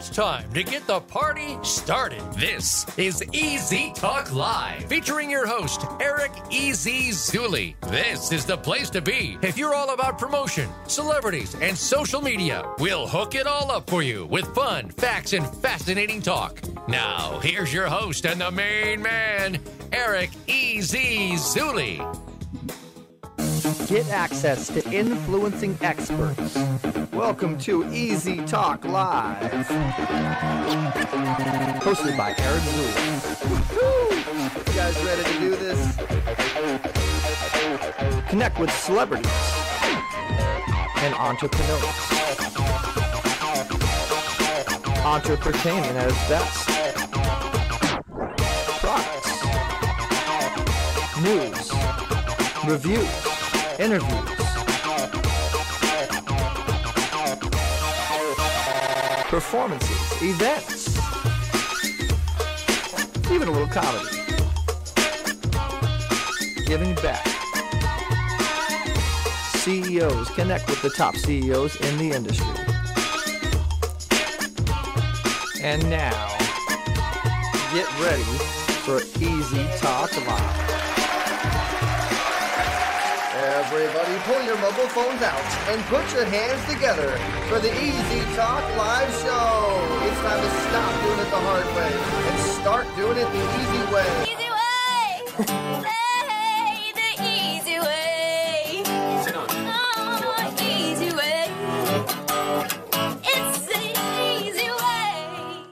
It's time to get the party started. This is Easy Talk Live, featuring your host, Eric Easy Zuley. This is the place to be if you're all about promotion, celebrities, and social media. We'll hook it all up for you with fun, facts, and fascinating talk. Now, here's your host and the main man, Eric Easy Zuley. Get access to influencing experts. Welcome to Easy Talk Live. Hosted by Eric Zuley. You guys ready to do this? Connect with celebrities and entrepreneurs. Entrepreneur at its best. News. Reviews interviews, performances, events, even a little comedy. Giving back. CEOs connect with the top CEOs in the industry. And now, get ready for Easy Talk Live. Everybody pull your mobile phones out and put your hands together for the Easy Talk Live Show. It's time to stop doing it the hard way and start doing it the easy way. Easy way. hey, the easy way. Oh, easy way. It's the easy way.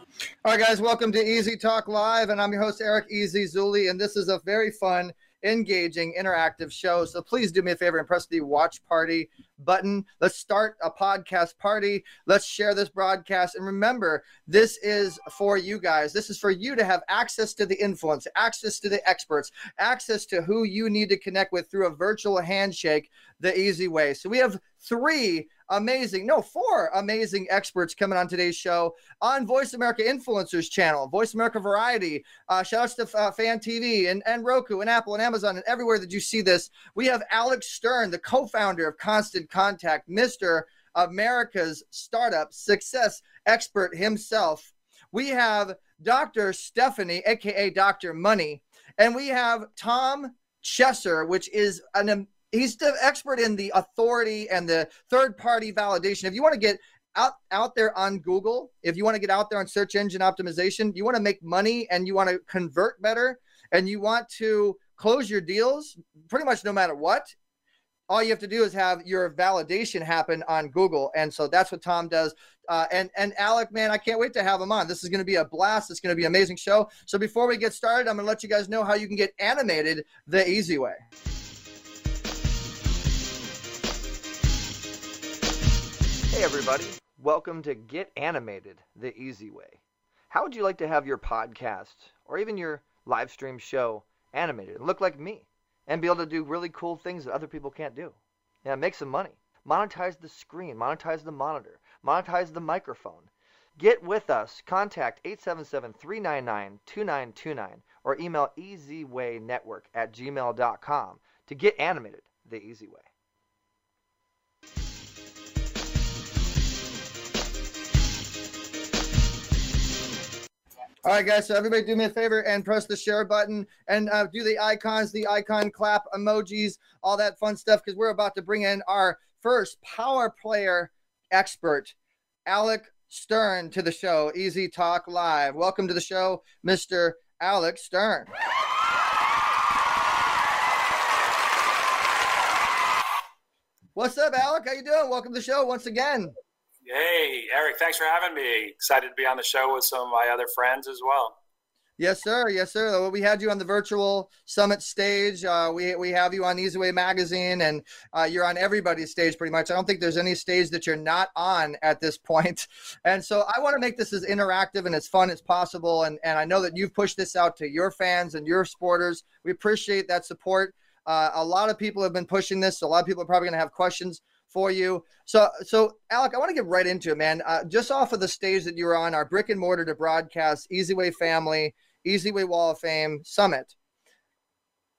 All right, guys, welcome to Easy Talk Live, and I'm your host, Eric Easy Zuley, and this is a very fun engaging, interactive show. So please do me a favor and press the watch party button. Let's start a podcast party. Let's share this broadcast. And remember, this is for you guys. This is for you to have access to the influence, access to the experts, access to who you need to connect with through a virtual handshake the easy way. So we have three amazing, no, four amazing experts coming on today's show on Voice America Influencers channel, Voice America Variety. Uh, shout outs to uh, Fan TV and, and Roku and Apple and Amazon and everywhere that you see this. We have Alex Stern, the co founder of Constant Contact, Mr. America's startup success expert himself. We have Dr. Stephanie, aka Dr. Money, and we have Tom Chesser, which is an um, he's the expert in the authority and the third party validation. If you want to get out out there on Google, if you want to get out there on search engine optimization, you want to make money and you want to convert better and you want to close your deals pretty much no matter what. All you have to do is have your validation happen on Google, and so that's what Tom does. Uh, and and Alec, man, I can't wait to have him on. This is going to be a blast. It's going to be an amazing show. So before we get started, I'm going to let you guys know how you can get animated the easy way. Hey, everybody. Welcome to Get Animated the Easy Way. How would you like to have your podcast or even your live stream show animated and look like me and be able to do really cool things that other people can't do? Yeah, make some money. Monetize the screen, monetize the monitor, monetize the microphone. Get with us. Contact 877 399 2929 or email easywaynetwork at gmail.com to get animated the easy way. All right, guys. So everybody, do me a favor and press the share button and uh, do the icons, the icon clap emojis, all that fun stuff, because we're about to bring in our first power player expert, Alec Stern, to the show. Easy Talk Live. Welcome to the show, Mr. Alec Stern. What's up, Alec? How you doing? Welcome to the show once again. Hey, Eric, thanks for having me. Excited to be on the show with some of my other friends as well. Yes, sir. Yes, sir. Well, we had you on the virtual summit stage. Uh, we we have you on Easyway Magazine, and uh, you're on everybody's stage pretty much. I don't think there's any stage that you're not on at this point. And so I want to make this as interactive and as fun as possible. And and I know that you've pushed this out to your fans and your supporters. We appreciate that support. Uh, a lot of people have been pushing this. So a lot of people are probably going to have questions for you. So, so Alec, I want to get right into it, man. Uh, just off of the stage that you were on, our brick and mortar to broadcast Easyway Family, Easyway Wall of Fame Summit.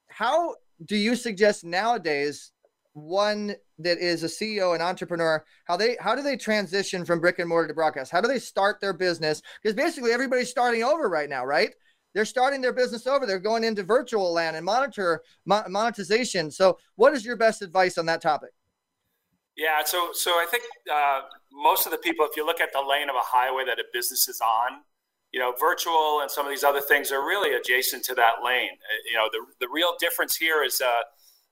How do you suggest nowadays one that is a CEO and entrepreneur, how they how do they transition from brick and mortar to broadcast? How do they start their business? Because basically everybody's starting over right now, right? They're starting their business over. They're going into virtual land and monitor mo- monetization. So, what is your best advice on that topic? Yeah, so so I think uh, most of the people, if you look at the lane of a highway that a business is on, you know, virtual and some of these other things are really adjacent to that lane. Uh, You know, the the real difference here is uh,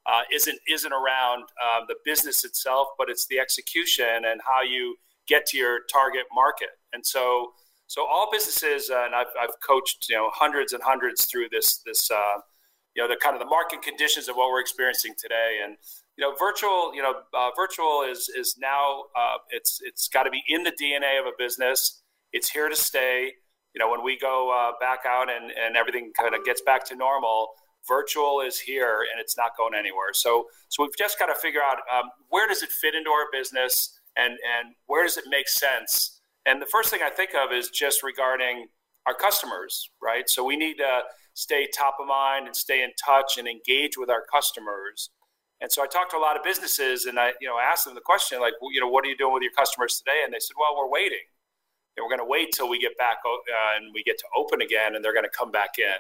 uh, isn't isn't around uh, the business itself, but it's the execution and how you get to your target market. And so so all businesses, uh, and I've, I've coached you know hundreds and hundreds through this this uh, you know the kind of the market conditions of what we're experiencing today and you know virtual you know uh, virtual is is now uh, it's it's got to be in the dna of a business. It's here to stay. You know when we go uh, back out and and everything kind of gets back to normal virtual is here and it's not going anywhere. So so we've just got to figure out um, where does it fit into our business and and where does it make sense? And the first thing i think of is just regarding our customers right? So we need to stay top of mind and stay in touch and engage with our customers and so I talked to a lot of businesses, and I, you know, asked them the question, like, well, you know, what are you doing with your customers today? And they said, well, we're waiting. And we're going to wait till we get back uh, and we get to open again, and they're going to come back in.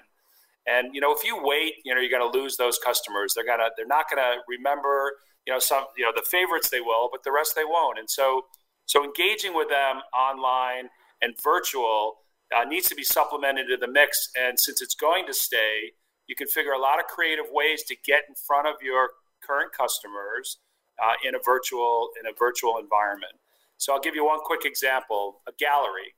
And you know, if you wait, you know, you're going to lose those customers. They're gonna, they're not going to remember, you know, some, you know, the favorites they will, but the rest they won't. And so, so engaging with them online and virtual uh, needs to be supplemented to the mix. And since it's going to stay, you can figure a lot of creative ways to get in front of your current customers uh, in a virtual in a virtual environment. So I'll give you one quick example: a gallery.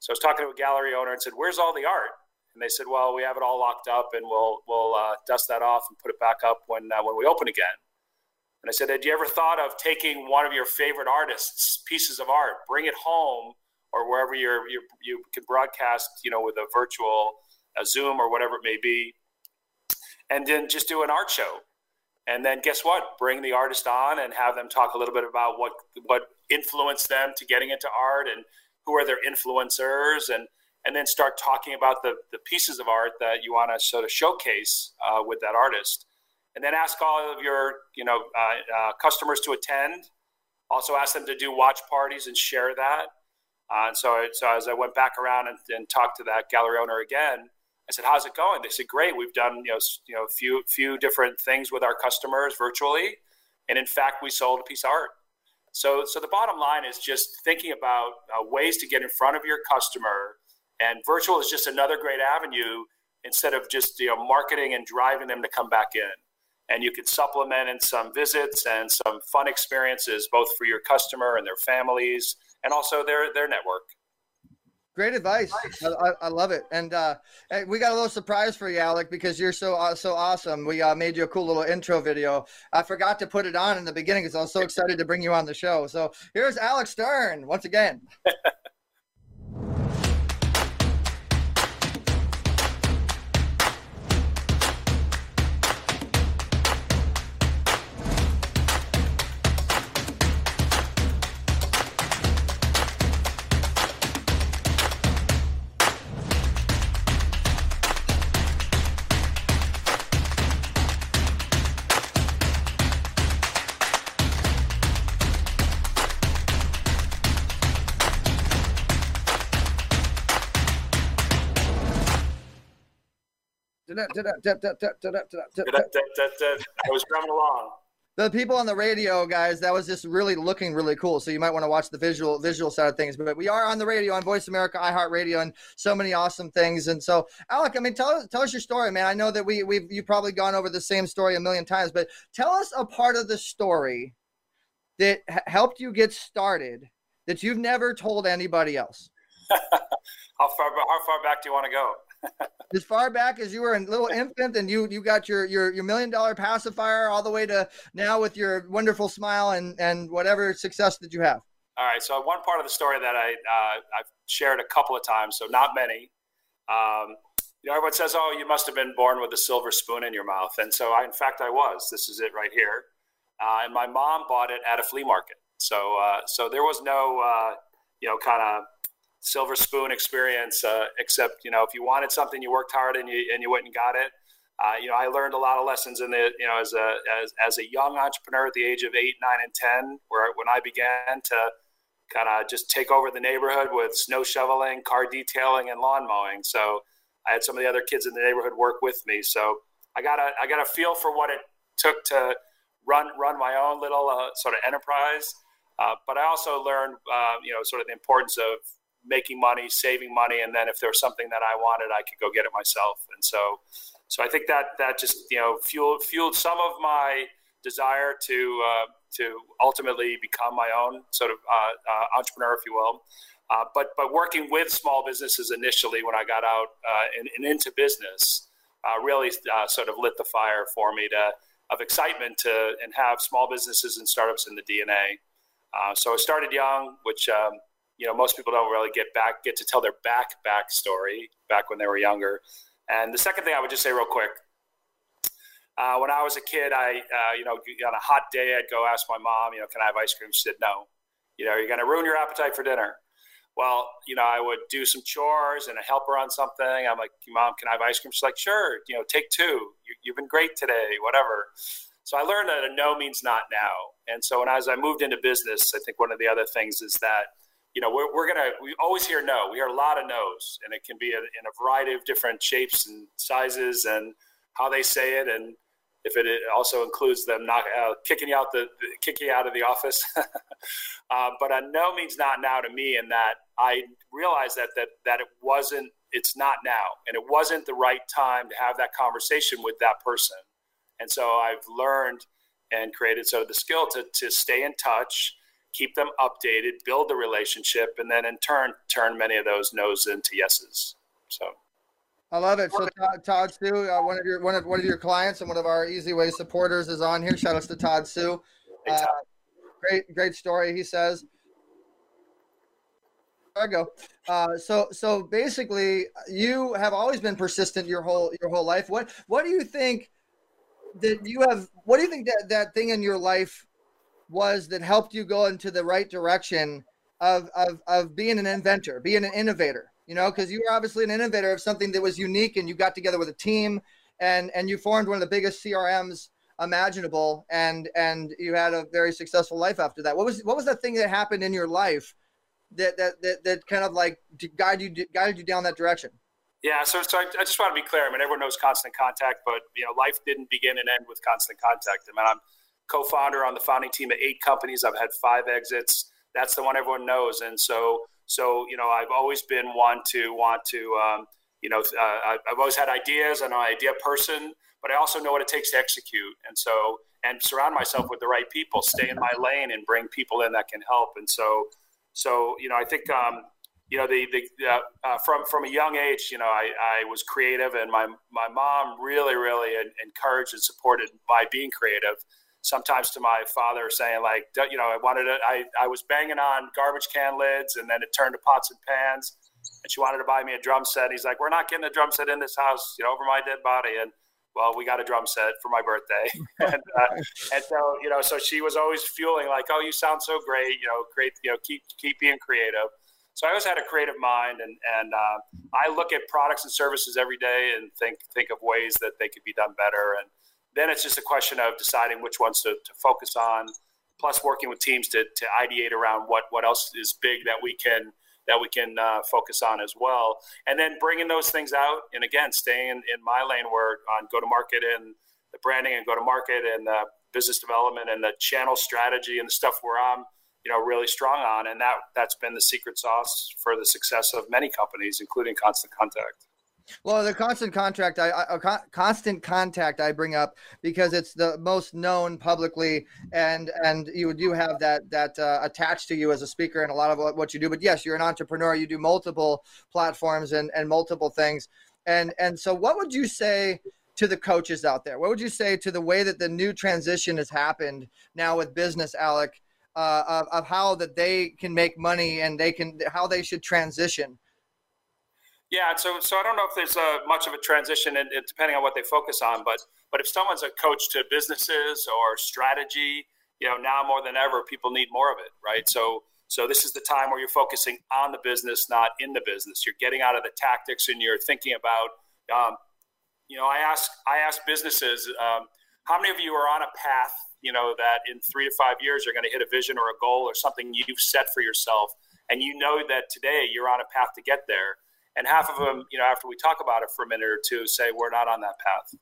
So I was talking to a gallery owner and said, "Where's all the art?" And they said, "Well, we have it all locked up, and we'll we'll uh, dust that off and put it back up when uh, when we open again." And I said, "Had you ever thought of taking one of your favorite artists' pieces of art, bring it home, or wherever you're, you you can broadcast, you know, with a virtual a Zoom or whatever it may be, and then just do an art show?" And then guess what? Bring the artist on and have them talk a little bit about what what influenced them to getting into art and who are their influencers and and then start talking about the the pieces of art that you want to sort of showcase uh, with that artist. And then ask all of your you know uh, uh, customers to attend. Also ask them to do watch parties and share that. Uh, and so, so as i went back around and, and talked to that gallery owner again I said, "How's it going?" They said, "Great. We've done you know you know a few few different things with our customers virtually, and in fact, we sold a piece of art." So so the bottom line is just thinking about uh, ways to get in front of your customer, and virtual is just another great avenue instead of just you know marketing and driving them to come back in. And you can supplement in some visits and some fun experiences, both for your customer and their families, and also their their network. Great advice. I, I, love it. And uh, we got a little surprise for you, Alec, because you're so uh, so awesome. We uh, made you a cool little intro video. I forgot to put it on in the beginning because I was so excited to bring you on the show. So here's Alex Stern once again. I was drumming along. the people on the radio guys that was just really looking really cool. So you might want to watch the visual visual side of things. But we are on the radio on voice america iheartradio and so many awesome things. And so alec i mean tell us tell us your story man. I know that we we've you've probably gone over the same story a million times but tell us a part of the story that h- helped you get started that you've never told anybody else. How far how far back do you want to go? As far back as you were a little infant and you you got your your your million dollar pacifier all the way to now with your wonderful smile and and whatever success that you have All right. So one part of the story that I uh, I've shared a couple of times, so not many. Um, you know, everyone says, "Oh, you must have been born with a silver spoon in your mouth," and so I, in fact, I was. This is it right here, uh, and my mom bought it at a flea market. So uh, so there was no uh, you know kind of silver spoon experience, uh, except you know if you wanted something, you worked hard and you and you went and got it. uh, you know, I learned a lot of lessons in the, you know, as a as, as a young entrepreneur at the age of eight, nine, and ten, where when I began to kind of just take over the neighborhood with snow shoveling, car detailing, and lawn mowing. So I had some of the other kids in the neighborhood work with me. So I got a I got a feel for what it took to run run my own little uh, sort of enterprise. Uh, but I also learned, uh, you know, sort of the importance of making money, saving money, and then if there was something that I wanted, I could go get it myself. And so, so I think that that just you know fueled fueled some of my desire to uh, to ultimately become my own sort of uh, uh, entrepreneur, if you will. Uh, but but working with small businesses initially when I got out uh, and, and, into business uh, really sort of lit the fire for me to of excitement to and have small businesses and startups in the DNA. so I started young, which um, you know most people don't really get back get to tell their back back story back when they were younger. And the second thing I would just say real quick, uh, when I was a kid, I uh, you know on a hot day I'd go ask my mom, you know, can I have ice cream? She said no. You know, you're going to ruin your appetite for dinner. Well, you know, I would do some chores and help her on something. I'm like, Mom, can I have ice cream? She's like, Sure. You know, take two. You, you've been great today. Whatever. So I learned that a no means not now. And so when as I moved into business, I think one of the other things is that you know, we're, we're going to, we always hear no. We hear a lot of no's, and it can be in a variety of different shapes and sizes and how they say it. And if it also includes them not uh, kicking you out the, kicking you out of the office. uh, but a no means not now to me, in that I realized that, that, that it wasn't, it's not now. And it wasn't the right time to have that conversation with that person. And so I've learned and created of the skill to, to stay in touch keep them updated, build the relationship, and then in turn turn many of those no's into yeses. So. I love it. So Todd, Todd Sue, uh, one of your one of one of your clients and one of our Easy Way supporters is on here. Shout outs to Todd Sue. Uh, great, great story. He says. There I go. Uh, so, so basically, you have always been persistent your whole your whole life. What what do you think that you have? What do you think that that thing in your life was that helped you go into the right direction of of of being an inventor, being an innovator. You know, because you were obviously an innovator of something that was unique, and you got together with a team, and and you formed one of the biggest CRMs imaginable, and and you had a very successful life after that. What was what was the thing that happened in your life that that that, that kind of like guided you guided you down that direction? Yeah, so, so I, I, just want to be clear. I mean, everyone knows constant contact, but you know, life didn't begin and end with constant contact. I mean, I'm co-founder on the founding team of eight companies. I've had five exits. That's the one everyone knows. And so, so you know, I've always been one to want to, um, you know, uh, I've always had ideas. I'm an idea person, but I also know what it takes to execute. And so, and surround myself with the right people, stay in my lane, and bring people in that can help. And so, so you know, I think. Um, you know, the, the uh, from from a young age, you know, I, I was creative, and my my mom really, really encouraged and supported my being creative sometimes to my father saying like, you know, I wanted to, I, I was banging on garbage can lids and then it turned to pots and pans and she wanted to buy me a drum set. He's like, we're not getting a drum set in this house, you know, over my dead body. And well, we got a drum set for my birthday. and, uh, and so, you know, so she was always fueling like, oh, you sound so great, you know, great, you know, keep, keep being creative. So I always had a creative mind, and and uh, I look at products and services every day and think think of ways that they could be done better. And then it's just a question of deciding which ones to, to focus on, plus working with teams to, to ideate around what, what else is big that we can that we can uh, focus on as well, and then bringing those things out. And again, staying in, in my lane where on go to market and the branding and go to market and the business development and the channel strategy and the stuff where I'm you know really strong on, and that that's been the secret sauce for the success of many companies, including Constant Contact. Well, the constant contract, I, I con- constant contact, I bring up because it's the most known publicly, and and you do have that that uh, attached to you as a speaker and a lot of what you do. But yes, you're an entrepreneur. You do multiple platforms and and multiple things, and and so what would you say? to the coaches out there? What would you say to the way that the new transition has happened now with business, Alec, uh, of, of how that they can make money and they can how they should transition yeah, so so I don't know if there's a, much of a transition, and depending on what they focus on. But but if someone's a coach to businesses or strategy, you know, now more than ever, people need more of it, right? So so this is the time where you're focusing on the business, not in the business. You're getting out of the tactics, and you're thinking about um, you know, I ask I ask businesses, um, how many of you are on a path, you know, that in three to five years you're going to hit a vision or a goal or something you've set for yourself, and you know that today you're on a path to get there. And half of them, you know, after we talk about it for a minute or two, say we're not on that path.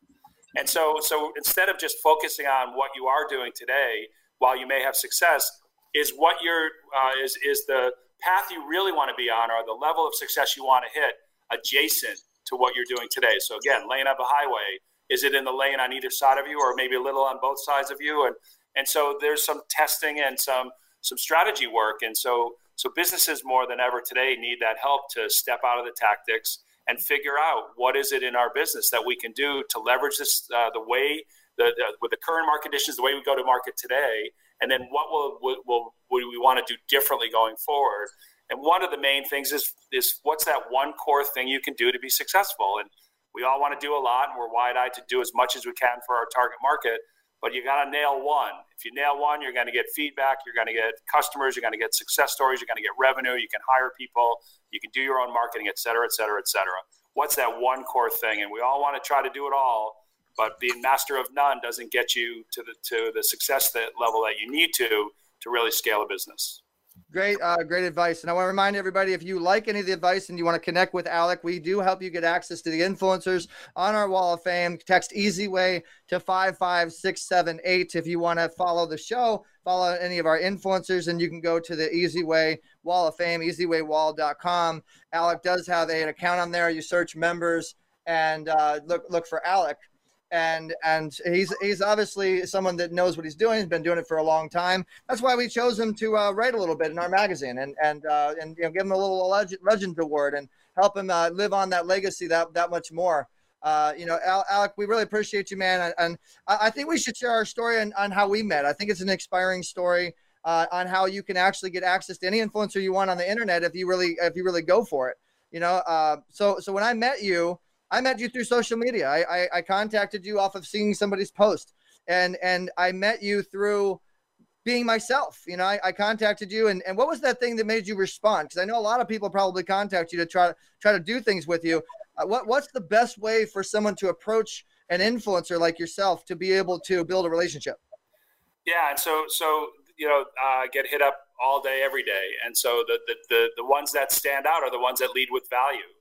And so, so instead of just focusing on what you are doing today, while you may have success, is what your uh, is is the path you really want to be on, or the level of success you want to hit, adjacent to what you're doing today. So again, lane up a highway, is it in the lane on either side of you, or maybe a little on both sides of you? And and so there's some testing and some some strategy work, and so so businesses more than ever today need that help to step out of the tactics and figure out what is it in our business that we can do to leverage this uh, the way the, the, with the current market conditions, the way we go to market today, and then what will, will, will, will we want to do differently going forward. And one of the main things is is what's that one core thing you can do to be successful. And we all want to do a lot, and we're wide eyed to do as much as we can for our target market. But you got to nail one. If you nail one, you're going to get feedback, you're going to get customers, you're going to get success stories, you're going to get revenue, you can hire people, you can do your own marketing, et cetera, et cetera, et cetera. What's that one core thing? And we all want to try to do it all, but being master of none doesn't get you to the to the success that level that you need to to really scale a business. Great, uh, great advice. And I want to remind everybody if you like any of the advice and you want to connect with Alec, we do help you get access to the influencers on our wall of fame. Text Easy Way to 55678 if you want to follow the show, follow any of our influencers, and you can go to the Easy Way Wall of Fame, easywaywall.com. Alec does have a, an account on there. You search members and uh, look look for Alec and and he's he's obviously someone that knows what he's doing. He's been doing it for a long time. That's why we chose him to uh, write a little bit in our magazine and and uh, and you know, give him a little legend, legend award and help him uh, live on that legacy that that much more. Uh, you know, Al- Alec, we really appreciate you, man. And, I think we should share our story on, on how we met. I think it's an inspiring story uh, on how you can actually get access to any influencer you want on the internet if you really if you really go for it. You know, uh, so so when I met you, I met you through social media. I, I, I contacted you off of seeing somebody's post, and and I met you through being myself. You know, I, I contacted you, and, and what was that thing that made you respond? Because I know a lot of people probably contact you to try to try to do things with you. Uh, what what's the best way for someone to approach an influencer like yourself to be able to build a relationship? Yeah, and so so you know, uh, get hit up all day, every day, and so the, the the the ones that stand out are the ones that lead with value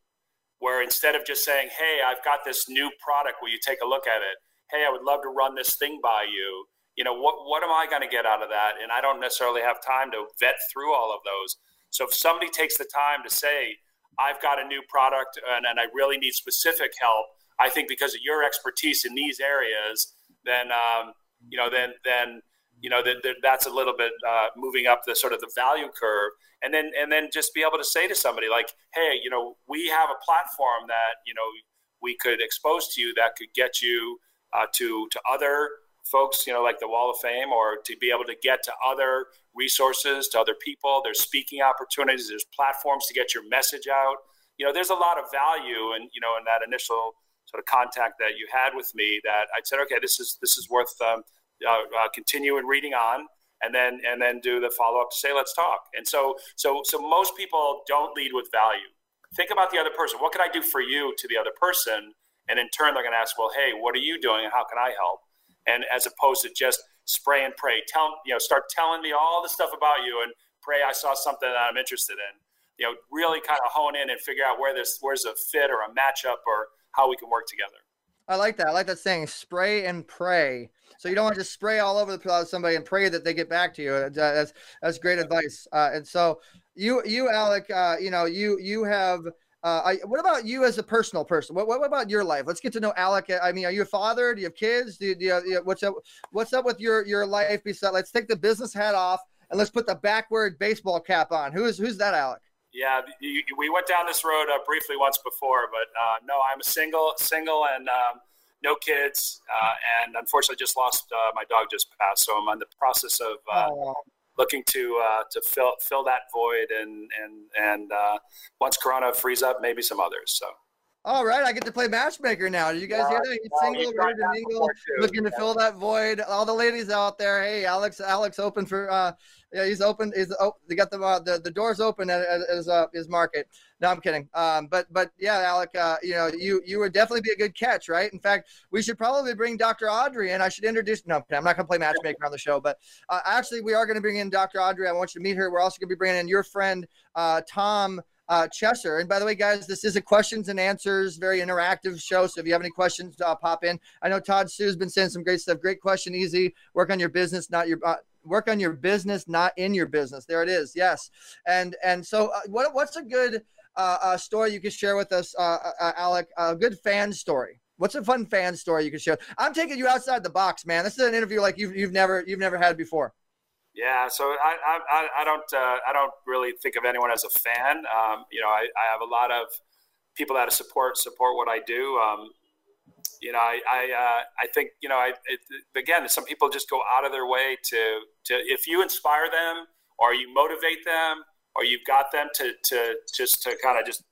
where instead of just saying, "Hey, I've got this new product, will you take a look at it?" "Hey, I would love to run this thing by you." You know, what what am I going to get out of that? And I don't necessarily have time to vet through all of those. So if somebody takes the time to say, "I've got a new product and, and I really need specific help," I think because of your expertise in these areas, then um, you know, then then you know that, that's a little bit uh, moving up the sort of the value curve. And then and then just be able to say to somebody like hey you know we have a platform that you know we could expose to you that could get you uh, to to other folks you know like the wall of fame or to be able to get to other resources to other people. There's speaking opportunities. There's platforms to get your message out. You know there's a lot of value and you know in that initial sort of contact that you had with me that i said okay this is this is worth um, uh, uh, continue and reading on and then and then do the follow up to say let's talk. And so so so most people don't lead with value. Think about the other person. What can i do for you to the other person? And in turn they're going to ask well hey what are you doing and how can i help? And as opposed to just spray and pray. Tell you know start telling me all the stuff about you and pray i saw something that i'm interested in. You know really kind of hone in and figure out where this where's a fit or a matchup or how we can work together. I like that. I like that saying, spray and pray. So you don't want to just spray all over the somebody and pray that they get back to you. That's that's great advice. Uh, and so you you Alec, uh, you know you you have. Uh, I, what about you as a personal person? What, what, about your life? Let's get to know Alec. I mean, are you a father? Do you have kids? Do you, do you, what's up? What's up with your your life? Besides, let's take the business hat off and let's put the backward baseball cap on. Who's who's that, Alec? Yeah, you, we went down this road uh, briefly once before, but uh, no, I'm a single, single, and um, no kids, uh, and unfortunately, just lost uh, my dog just passed. So I'm in the process of uh, oh. looking to uh, to fill fill that void, and and and once Corona frees up, maybe some others. So. All right, I get to play matchmaker now. Did you guys hear that? He's single, ready to mingle, looking to fill that void. All the ladies out there, hey, Alex, Alex, open for. uh Yeah, he's open. He's oh, they got the uh, the, the doors open at, at his uh, his market. No, I'm kidding. Um, but but yeah, Alec, uh, you know, you you would definitely be a good catch, right? In fact, we should probably bring Dr. Audrey in. I should introduce. No, I'm not gonna play matchmaker on the show, but uh, actually, we are gonna bring in Dr. Audrey. I want you to meet her. We're also gonna be bringing in your friend uh, Tom uh, Chesser. And by the way, guys, this is a questions and answers, very interactive show. So if you have any questions, uh, pop in. I know Todd Sue's been saying some great stuff. Great question, easy. Work on your business, not your. Uh, work on your business, not in your business. There it is. Yes. And and so, uh, what what's a good uh, uh, story you could share with us, uh, uh, Alec? A good fan story. What's a fun fan story you could share? I'm taking you outside the box, man. This is an interview like you've you've never you've never had before. Yeah, so I I, I- don't uh, I don't really think of anyone as a fan. Um, you know, I, I have a lot of people that support support what I do. Um, you know, I I, uh, I think you know I it, again some people just go out of their way to to if you inspire them or you motivate them or you've got them to to just to kind of just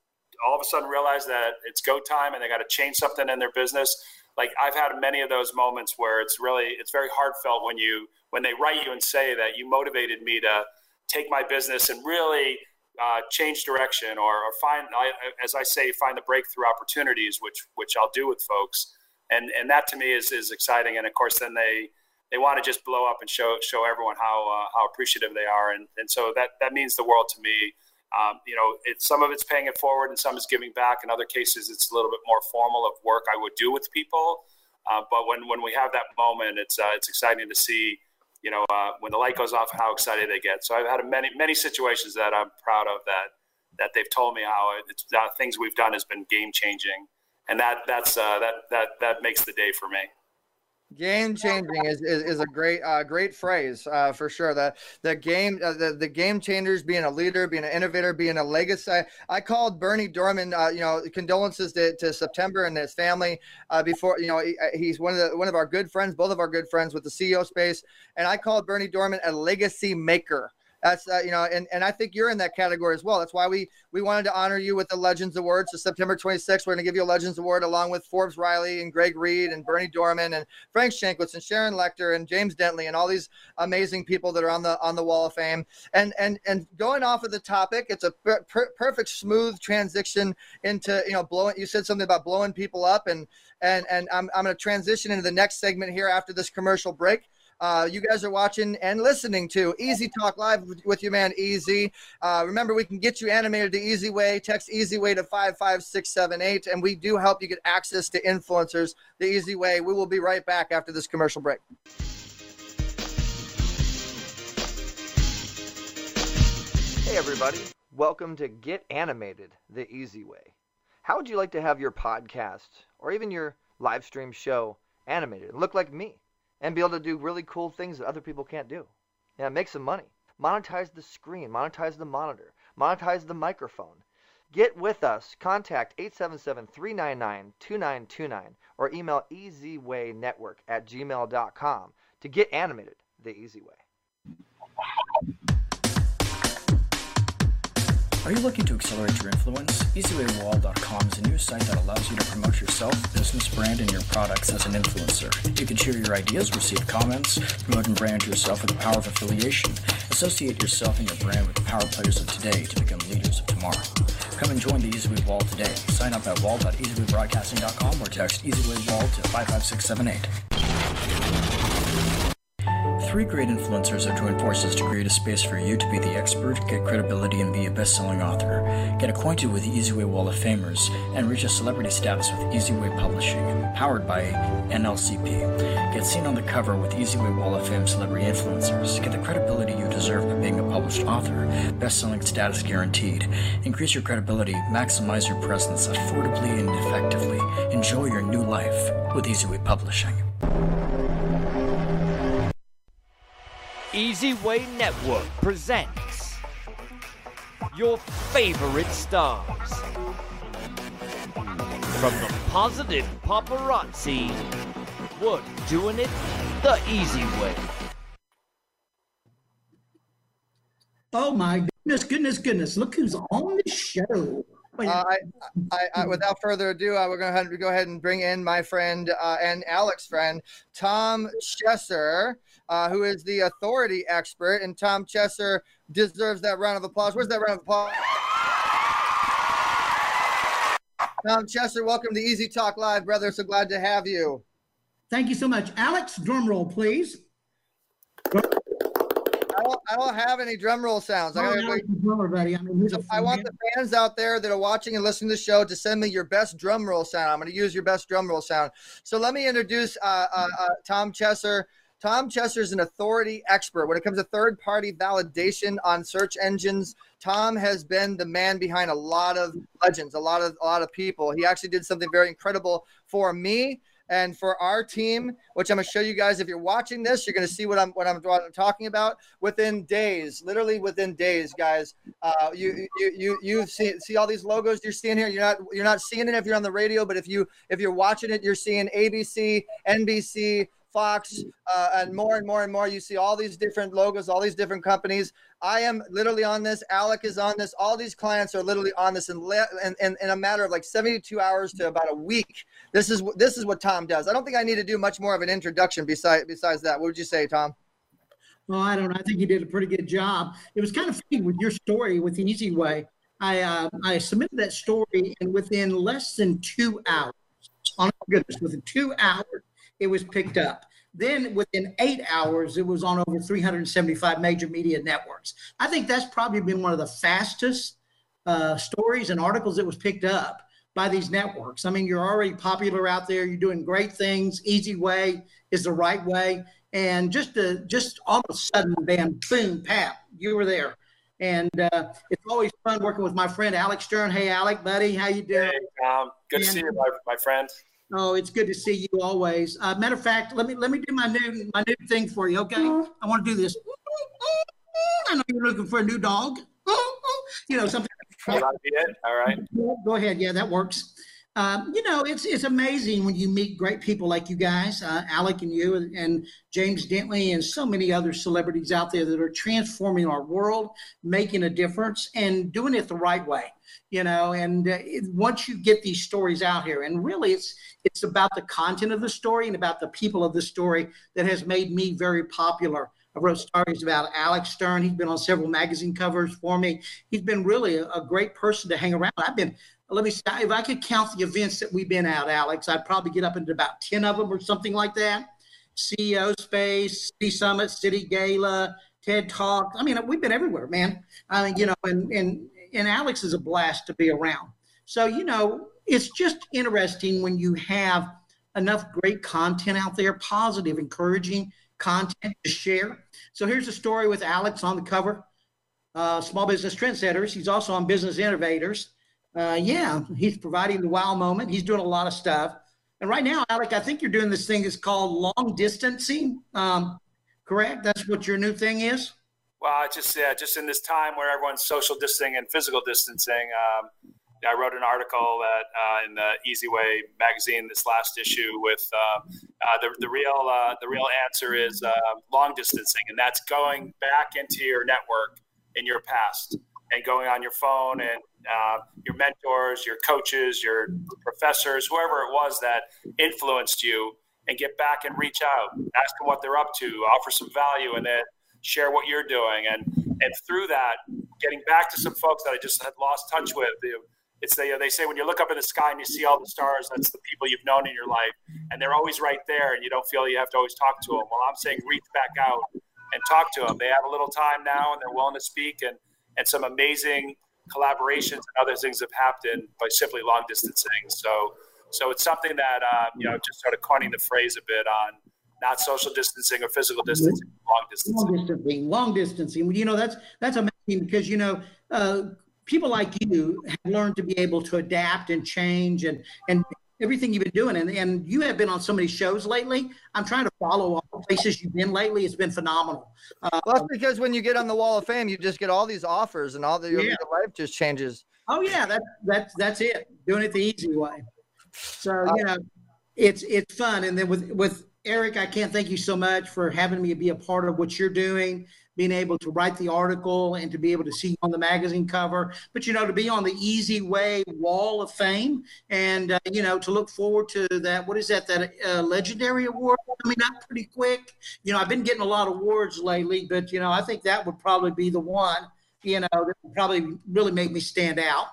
all of a sudden realize that it's go time and they got to change something in their business like i've had many of those moments where it's really it's very heartfelt when you when they write you and say that you motivated me to take my business and really uh, change direction or, or find I, as i say find the breakthrough opportunities which which i'll do with folks. And and that to me is is exciting. And of course then they they want to just blow up and show show everyone how uh, how appreciative they are. And and so that that means the world to me um, you know, some of it's paying it forward, and some is giving back. In other cases, it's a little bit more formal of work I would do with people. Uh, but when when we have that moment, it's uh, it's exciting to see. You know, uh, when the light goes off, how excited they get. So I've had many many situations that I'm proud of that that they've told me how it's things we've done has been game changing, and that that's uh, that that that makes the day for me. Game changing is, is, is a great uh, great phrase uh, for sure. The the game uh, the, the game changers being a leader, being an innovator, being a legacy. I, called Berny Dohrmann. Uh, you know, condolences to, to September and his family. Uh, before you know, he, he's one of the one of our good friends, both of our good friends with the CEO space. And I called Berny Dohrmann a legacy maker. That's uh, you know, and, and I think you're in that category as well. That's why we we wanted to honor you with the Legends Award. So September 26th, we're going to give you a Legends Award along with Forbes Riley and Greg Reed and Berny Dohrmann and Frank Shankwitz and Sharon Lechter and James Dentley and all these amazing people that are on the on the Wall of Fame. And and and going off of the topic, it's a per- per- perfect smooth transition into you know blowing. You said something about blowing people up, and and and I'm I'm going to transition into the next segment here after this commercial break. Uh, you guys are watching and listening to Easy Talk Live with, with your man Easy. Uh, remember, we can get you animated the easy way. Text Easy Way to 55678, and we do help you get access to influencers the easy way. We will be right back after this commercial break. Hey, everybody. Welcome to Get Animated the Easy Way. How would you like to have your podcast or even your live stream show animated and look like me and be able to do really cool things that other people can't do? Yeah, make some money. Monetize the screen, monetize the monitor, monetize the microphone. Get with us. Contact 877 399 2929 or email easywaynetwork at gmail.com to get animated the easy way. Are you looking to accelerate your influence? EasyWayWall.com is a new site that allows you to promote yourself, business brand, and your products as an influencer. You can share your ideas, receive comments, promote and brand yourself with the power of affiliation. Associate yourself and your brand with the power players of today to become leaders of tomorrow. Come and join the EasyWay Wall today. Sign up at wall.easywaybroadcasting.com or text EasyWayWall to 55678. Three great influencers have joined forces to create a space for you to be the expert, get credibility, and be a best selling author. Get acquainted with the EasyWay Wall of Famers and reach a celebrity status with EasyWay Publishing, powered by NLCP. Get seen on the cover with EasyWay Wall of Fame celebrity influencers. Get the credibility you deserve by being a published author, best selling status guaranteed. Increase your credibility, maximize your presence affordably and effectively. Enjoy your new life with EasyWay Publishing. Easy Way Network presents your favorite stars. From the positive paparazzi, we're doing it the easy way. Oh my goodness, goodness, goodness. Look who's on the show. Uh, I, I, I, without further ado, I, we're going to go ahead and bring in my friend uh, and Alex friend, Tom Chesser, uh, who is the authority expert. And Tom Chesser deserves that round of applause. Where's that round of applause? Tom Chesser, welcome to Easy Talk Live, brother. So glad to have you. Thank you so much. Alex, drum roll, please. I don't, I don't have any drum roll sounds. I, Oh, gotta wait. drummer, buddy. I mean, a I want the fans out there that are watching and listening to the show to send me your best drum roll sound. I'm going to use your best drum roll sound. So let me introduce uh, uh, uh, Tom Chesser. Tom Chesser is an authority expert when it comes to third party validation on search engines. Tom has been the man behind a lot of legends, a lot of a lot of people. He actually did something very incredible for me and for our team, which I'm to show you guys. If you're watching this, you're to see what I'm what I'm, what I'm talking about within days, literally within days, guys. Uh, you you you you see see all these logos you're seeing here. You're not you're not seeing it if you're on the radio, but if you if you're watching it, you're seeing ABC, NBC, Fox, uh, and more and more and more. You see all these different logos, all these different companies. I am literally on this. Alec is on this. All these clients are literally on this in, le- in, in, in a matter of like 72 hours to about a week. This is this is what Tom does. I don't think I need to do much more of an introduction besides besides that. What would you say, Tom? Well, I don't know. I think you did a pretty good job. It was kind of funny with your story with the Easy Way. I uh, I submitted that story, and within less than two hours, on goodness, within two hours, it was picked up. Then within eight hours, it was on over 375 major media networks. I think that's probably been one of the fastest uh, stories and articles that was picked up by these networks. I mean, you're already popular out there. You're doing great things. Easy way is the right way. And just to, just all of a sudden, bam, boom, pap, you were there. And uh, it's always fun working with my friend Alex Stern. Hey, Alec, buddy, how you doing? Hey, um, good to see you, my, my friend. Oh, it's good to see you always. Uh, matter of fact, let me let me do my new my new thing for you. Okay, I want to do this. I know you're looking for a new dog. You know something. All right. Go ahead. Yeah, that works. Um, you know, it's it's amazing when you meet great people like you guys, uh, Alec and you, and, and James Dentley, and so many other celebrities out there that are transforming our world, making a difference, and doing it the right way. You know, and uh, it, once you get these stories out here, and really, it's it's about the content of the story and about the people of the story that has made me very popular. I wrote stories about Alex Stern. He's been on several magazine covers for me. He's been really a, a great person to hang around. I've been let me see if I could count the events that we've been at, Alex, I'd probably get up into about 10 of them or something like that. CEO Space, City Summit, City Gala, TED Talk. I mean, we've been everywhere, man. I mean, you know, and, and, and Alex is a blast to be around. So, you know, it's just interesting when you have enough great content out there, positive, encouraging content to share. So here's a story with Alex on the cover. Uh, small business trendsetters. He's also on business innovators uh, yeah, he's providing the wow moment. He's doing a lot of stuff. And right now, Alec, I think you're doing this thing that's called long distancing. Um, correct? That's what your new thing is. Well, just yeah, just in this time where everyone's social distancing and physical distancing, um, I wrote an article that uh, in the Easy Way magazine this last issue with uh, uh, the the real uh, the real answer is uh, long distancing, and that's going back into your network in your past and going on your phone and uh, your mentors, your coaches, your professors, whoever it was that influenced you, and get back and reach out, ask them what they're up to, offer some value, and then share what you're doing. And and through that, getting back to some folks that I just had lost touch with. It's they, they say when you look up in the sky and you see all the stars, that's the people you've known in your life, and they're always right there, and you don't feel you have to always talk to them. Well, I'm saying reach back out and talk to them. They have a little time now, and they're willing to speak, and and some amazing collaborations and other things have happened by simply long distancing. So, so it's something that uh, you know, just sort of coining the phrase a bit on not social distancing or physical distancing, long distancing. Long distancing, long distancing. You know, that's that's amazing because you know, uh, people like you have learned to be able to adapt and change and and everything you've been doing. And, and you have been on so many shows lately. I'm trying to follow all the places you've been lately. It's been phenomenal. Uh, well, that's because when you get on the Wall of Fame, you just get all these offers and all the your, Yeah. your life just changes. Oh yeah, that's that's that's it. Doing it the easy way. So you know, it's it's fun. And then with with Eric, I can't thank you so much for having me be a part of what you're doing, being able to write the article and to be able to see on the magazine cover, but you know, to be on the Easy Way Wall of Fame and uh, you know, to look forward to that. What is that? That uh, legendary award coming up pretty quick. You know, I've been getting a lot of awards lately, but you know, I think that would probably be the one. You know, that would probably really make me stand out.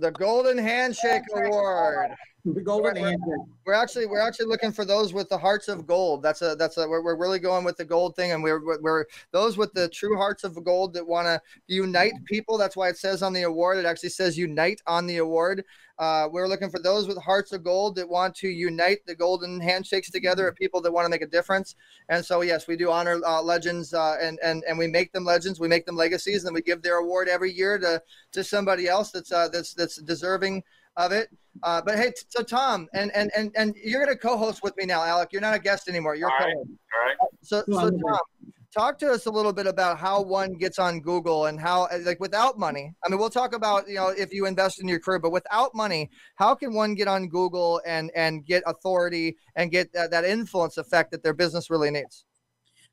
The Golden Handshake Award. The golden We're- handshake. We're actually we're actually looking for those with the hearts of gold. That's a that's a we're, we're really going with the gold thing, and we're we're- we're those with the true hearts of gold that want to unite people. That's why it says on the award. It actually says unite on the award. Uh, we're looking for those with hearts of gold that want to unite the golden handshakes together of people that want to make a difference. And so yes, we do honor uh, legends, uh, and and and we make them legends. We make them legacies, and we give their award every year to to somebody else that's uh, that's that's deserving of it. Uh, but hey, t- so Tom, and and and and you're gonna co-host with me now, Alec. You're not a guest anymore. You're All right. co-host. All right. So, so Tom, talk to us a little bit about how one gets on Google and how, uh, like, without money. I mean, we'll talk about you know if you invest in your career, but without money, how can one get on Google and and get authority and get that, that influence effect that their business really needs?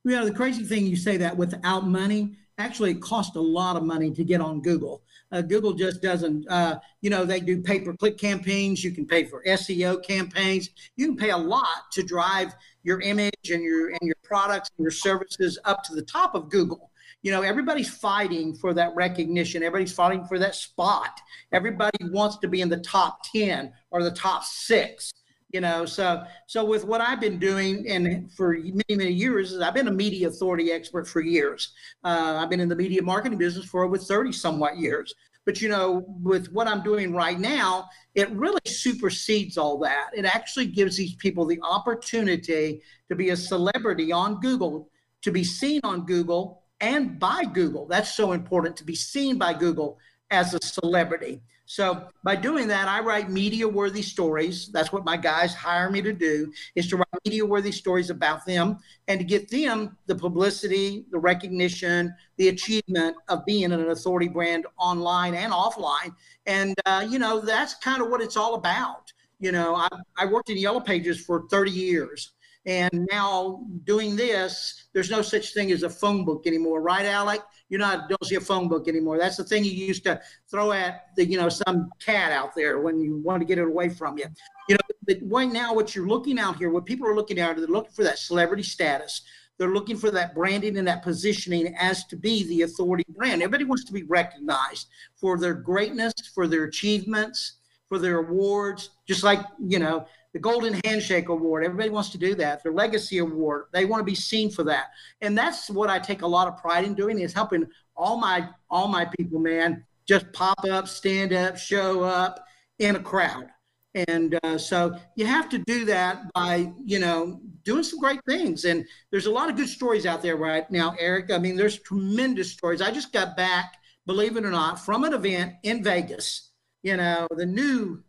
You know, the crazy thing you say that without money, actually, it costs a lot of money to get on Google. Uh, Google just doesn't, uh, you know, they do pay per click campaigns. You can pay for SEO campaigns. You can pay a lot to drive your image and your and your products and your services up to the top of Google. You know, everybody's fighting for that recognition. Everybody's fighting for that spot. Everybody wants to be in the top 10 or the top six you know so so with what i've been doing and for many many years is i've been a media authority expert for years. Uh, i've been in the media marketing business for over 30 somewhat years. But you know with what i'm doing right now it really supersedes all that. It actually gives these people the opportunity to be a celebrity on google to be seen on google and by google. That's so important to be seen by google as a celebrity so by doing that, I write media worthy stories. That's what my guys hire me to do is to write media worthy stories about them and to get them the publicity, the recognition, the achievement of being an authority brand online and offline. And, uh, you know, that's kind of what it's all about. You know, I, I worked in Yellow Pages for 30 years. And now doing this, there's no such thing as a phone book anymore, right, Alec? You're not don't see a phone book anymore. That's the thing you used to throw at the you know some cat out there when you want to get it away from you. You know, but right now what you're looking out here, what people are looking at, they're looking for that celebrity status. They're looking for that branding and that positioning as to be the authority brand. Everybody wants to be recognized for their greatness, for their achievements, for their awards. Just like you know, the Golden Handshake Award. Everybody wants to do that. Their Legacy Award. They want to be seen for that. And that's what I take a lot of pride in doing is helping all my all my people, man, just pop up, stand up, show up in a crowd. And uh, so you have to do that by, you know, doing some great things. And there's a lot of good stories out there right now, Eric. I mean, there's tremendous stories. I just got back, believe it or not, from an event in Vegas, you know, the new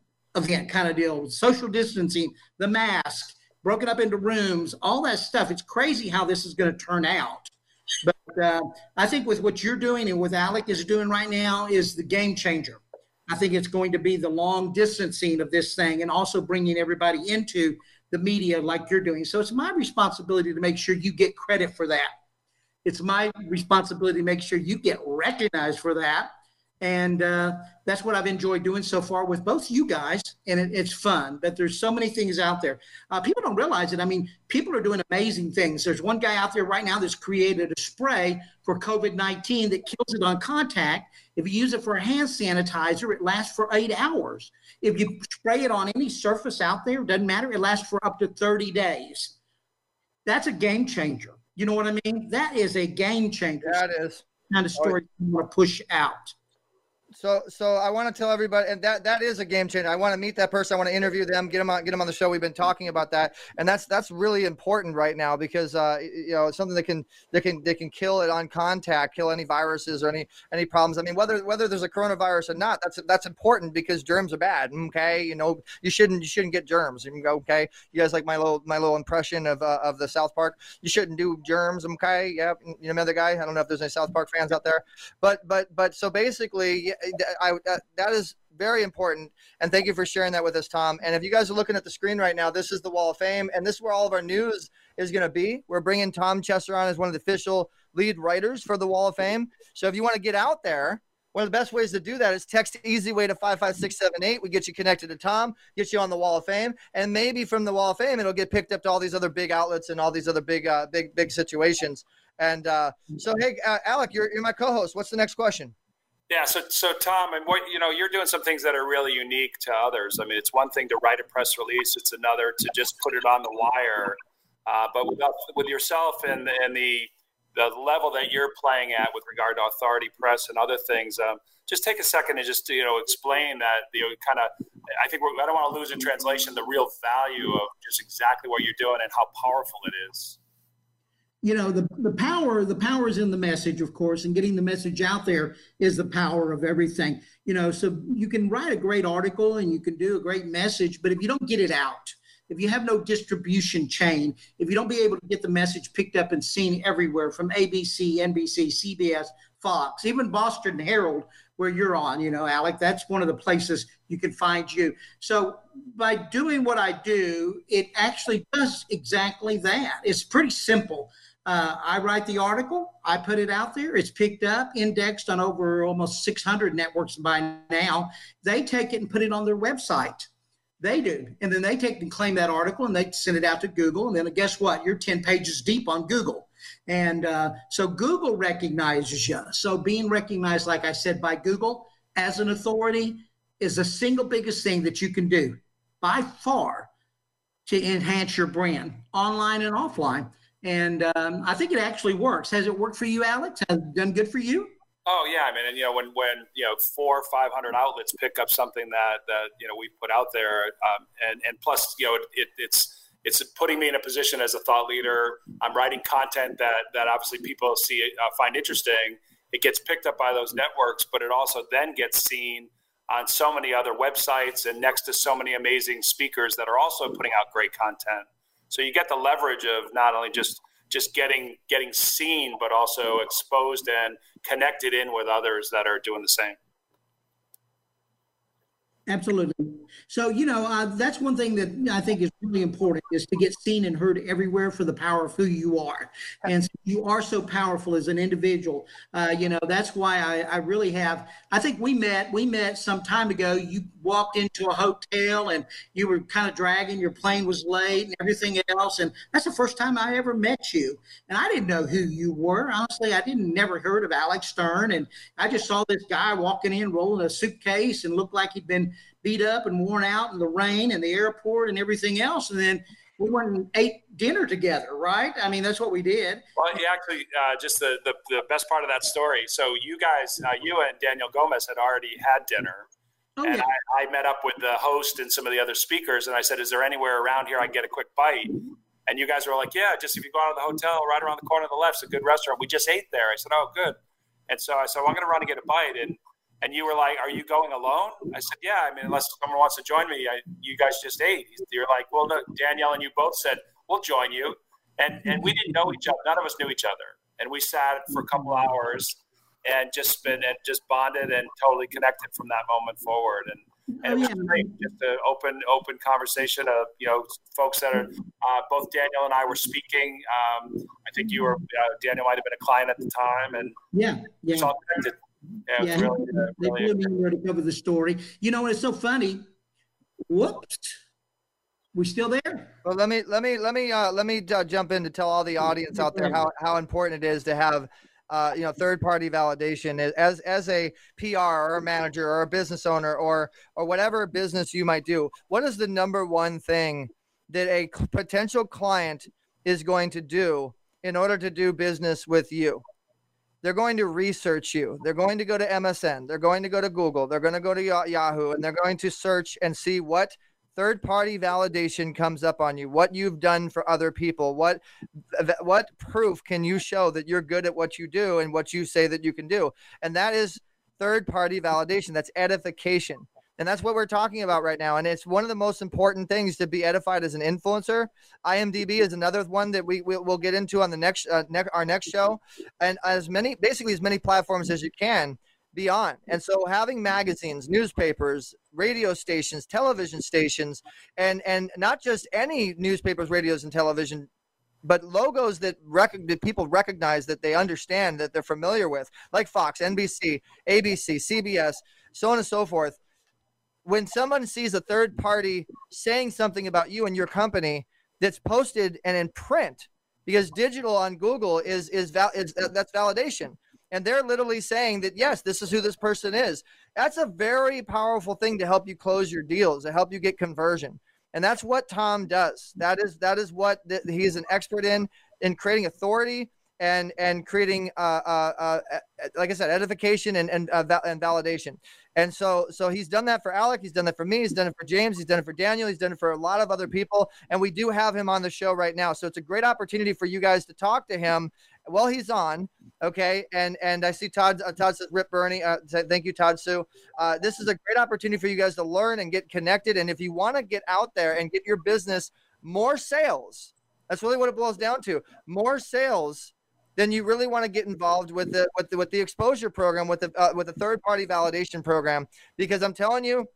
kind of deal, social distancing, the mask, broken up into rooms, all that stuff. It's crazy how this is going to turn out. But uh, I think with what you're doing and what Alec is doing right now is the game changer. I think it's going to be the long distancing of this thing and also bringing everybody into the media like you're doing. So it's my responsibility to make sure you get credit for that. It's my responsibility to make sure you get recognized for that. And uh, that's what I've enjoyed doing so far with both you guys. And it, it's fun, but there's so many things out there. Uh, people don't realize it. I mean, people are doing amazing things. There's one guy out there right now that's created a spray for COVID 19 that kills it on contact. If you use it for a hand sanitizer, it lasts for eight hours. If you spray it on any surface out there, doesn't matter, it lasts for up to 30 days. That's a game changer. You know what I mean? That is a game changer. That is. kind of story you want to push out. So, so I want to tell everybody, and that that is a game changer. I want to meet that person. I want to interview them, get them on, get them on the show. We've been talking about that, and that's that's really important right now because uh, you know it's something that can that can they can kill it on contact, kill any viruses or any any problems. I mean, whether whether there's a coronavirus or not, that's that's important because germs are bad. Okay, you know you shouldn't you shouldn't get germs. Okay. You guys like my little my little impression of uh, of the South Park. You shouldn't do germs. Okay, yeah, you know the guy. I don't know if there's any South Park fans out there, but but but so basically, I that, that is very important. And thank you for sharing that with us, Tom. And if you guys are looking at the screen right now, this is the Wall of Fame, and this is where all of our news is going to be. We're bringing Tom Chester on as one of the official lead writers for the Wall of Fame. So if you want to get out there, one of the best ways to do that is text easy way to 55678. We get you connected to Tom, get you on the Wall of Fame, and maybe from the Wall of Fame it'll get picked up to all these other big outlets and all these other big, uh, big, big situations. And uh, so, hey, uh, Alec, you're, you're my co-host. What's the next question? Yeah, so so Tom, and what you know, you're doing some things that are really unique to others. I mean, it's one thing to write a press release; it's another to just put it on the wire. Uh, but with, with yourself and and the the level that you're playing at with regard to authority press and other things, um, just take a second and just you know explain that you know kind of. I think I don't want to lose in translation the real value of just exactly what you're doing and how powerful it is you know the the power the power is in the message of course and getting the message out there is the power of everything. You know so you can write a great article and you can do a great message but if you don't get it out if you have no distribution chain if you don't be able to get the message picked up and seen everywhere from abc nbc cbs fox even boston herald where you're on you know alec that's one of the places you can find you. So by doing what i do it actually does exactly that. It's pretty simple uh, I write the article, I put it out there, it's picked up, indexed on over almost 600 networks by now. They take it and put it on their website. They do. And then they take and claim that article and they send it out to Google. And then guess what? You're 10 pages deep on Google. And uh, so Google recognizes you. So being recognized, like I said, by Google as an authority is the single biggest thing that you can do by far to enhance your brand online and offline and um, I think it actually works. Has it worked for you, Alex? Has it done good for you? Oh yeah, I mean, and you know, when when you know four or five hundred outlets pick up something that that you know we put out there, um, and and plus you know it, it, it's it's putting me in a position as a thought leader. I'm writing content that that obviously people see uh, find interesting. It gets picked up by those networks, but it also then gets seen on so many other websites and next to so many amazing speakers that are also putting out great content. So you get the leverage of not only just just getting getting seen, but also exposed and connected in with others that are doing the same. Absolutely. So, you know, uh, that's one thing that I think is really important is to get seen and heard everywhere for the power of who you are. And so you are so powerful as an individual. Uh, you know, that's why I, I really have, I think we met, we met some time ago. You walked into a hotel and you were kind of dragging, your plane was late and everything else. And that's the first time I ever met you. And I didn't know who you were. Honestly, I didn't never heard of Alec Stern. And I just saw this guy walking in, rolling a suitcase and looked like he'd been beat up and worn out in the rain and the airport and everything else. And then we went and ate dinner together, right? I mean, that's what we did. Well, yeah, actually, uh, just the, the, the best part of that story. So you guys, uh, you and Daniel Gomez had already had dinner. Oh, and yeah. I, I, met up with the host and some of the other speakers, and I said, "Is there anywhere around here I can get a quick bite?" And you guys were like, "Yeah, just if you go out of the hotel, right around the corner to the left, it's a good restaurant. We just ate there." I said, "Oh, good." And so I said, well, "I'm going to run and get a bite." And and you were like, "Are you going alone?" I said, "Yeah. I mean, unless someone wants to join me, I, you guys just ate." You're like, "Well, no." Danielle and you both said, "We'll join you," and and we didn't know each other. None of us knew each other, and we sat for a couple hours and just been and just bonded and totally connected from that moment forward. And and it was great, just an open open conversation of you know folks that are uh, both Daniel and I were speaking. Um, I think you were uh, Daniel might have been a client at the time, and yeah, yeah. It's all connected yeah, yeah really, uh, they really blew me where to cover the story. You know, it's so funny. Whoops, we still there? Well, let me let me let me uh, let me uh, jump in to tell all the audience out there how how important it is to have. Uh, you know, third-party validation as as a PR or a manager or a business owner or or whatever business you might do. What is the number one thing that a potential client is going to do in order to do business with you? They're going to research you. They're going to go to MSN. They're going to go to Google. They're going to go to Yahoo and they're going to search and see what third party validation comes up on you, what you've done for other people, what what proof can you show that you're good at what you do and what you say that you can do. And that is third party validation. That's edification. And that's what we're talking about right now. And it's one of the most important things to be edified as an influencer. IMDb is another one that we we will get into on the next, uh, ne- our next show. And as many, basically as many platforms as you can be on. And so having magazines, newspapers, radio stations, television stations, and, and not just any newspapers, radios, and television but logos that, rec- that people recognize that they understand that they're familiar with, like Fox, NBC, ABC, CBS, so on and so forth. When someone sees a third party saying something about you and your company that's posted and in print, because digital on Google is is, val- is uh, that's validation, and they're literally saying that yes, this is who this person is. That's a very powerful thing to help you close your deals, to help you get conversion and that's what Tom does. That is that is what th- he's an expert in in creating authority and and creating uh, uh, uh, like I said edification and and uh, val- and validation. And so so he's done that for Alec. He's done that for me. He's done it for James. He's done it for Daniel. He's done it for a lot of other people. And we do have him on the show right now. So it's a great opportunity for you guys to talk to him while he's on. Okay, and and I see Todd. Uh, Todd says Rip Berny. Uh, thank you, Todd Sue. This is a great opportunity for you guys to learn and get connected. And if you want to get out there and get your business more sales, that's really what it boils down to. More sales. Then you really want to get involved with the with the, with the exposure program with the uh, with the third party validation program because I'm telling you,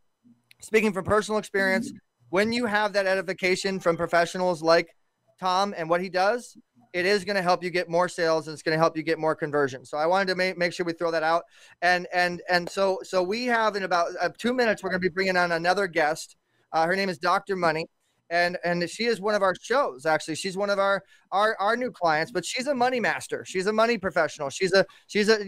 speaking from personal experience, when you have that edification from professionals like Tom and what he does, it is going to help you get more sales and it's going to help you get more conversion. So I wanted to make, make sure we throw that out. And and and so so we have in about uh, two minutes we're going to be bringing on another guest. Uh, her name is Dr. Money. And, and she is one of our shows actually. She's one of our, our our new clients but she's a money master. She's a money professional. She's a she's a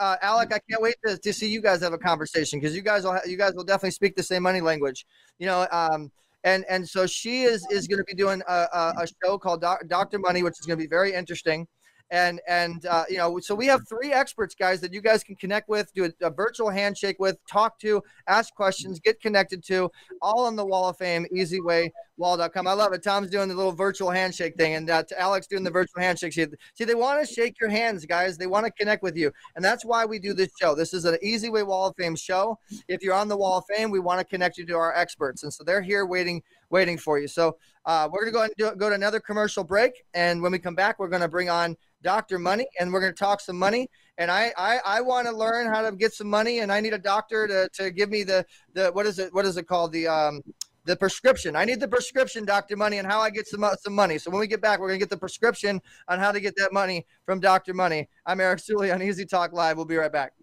uh, alec i can't wait to, to see you guys have a conversation because you guys will you guys will definitely speak the same money language you know um and and so she is is going to be doing a, a, a show called Doc, Doctor Money, which is going to be very interesting. And and uh, you know, so we have three experts, guys, that you guys can connect with, do a, a, virtual handshake with, talk to, ask questions, get connected to, all on the Wall of Fame, easy way wall.com. I love it. Tom's doing the little virtual handshake thing, and uh, Alex doing the virtual handshake. See, they want to shake your hands, guys. They want to connect with you, and that's why we do this show. This is an easy way Wall of Fame show. If you're on the Wall of Fame, we want to connect you to our experts, and so they're here waiting, waiting for you. So uh, we're gonna go and do, go to another commercial break, and when we come back, we're gonna bring on Dr. Money, and we're going to talk some money. And I, I, I want to learn how to get some money, and I need a doctor to, to give me the, the what is it what is it called the um the prescription. I need the prescription, Dr. Money, and how I get some some money. So when we get back, we're gonna get the prescription on how to get that money from Dr. Money. I'm Eric Zuley on Easy Talk Live. We'll be right back.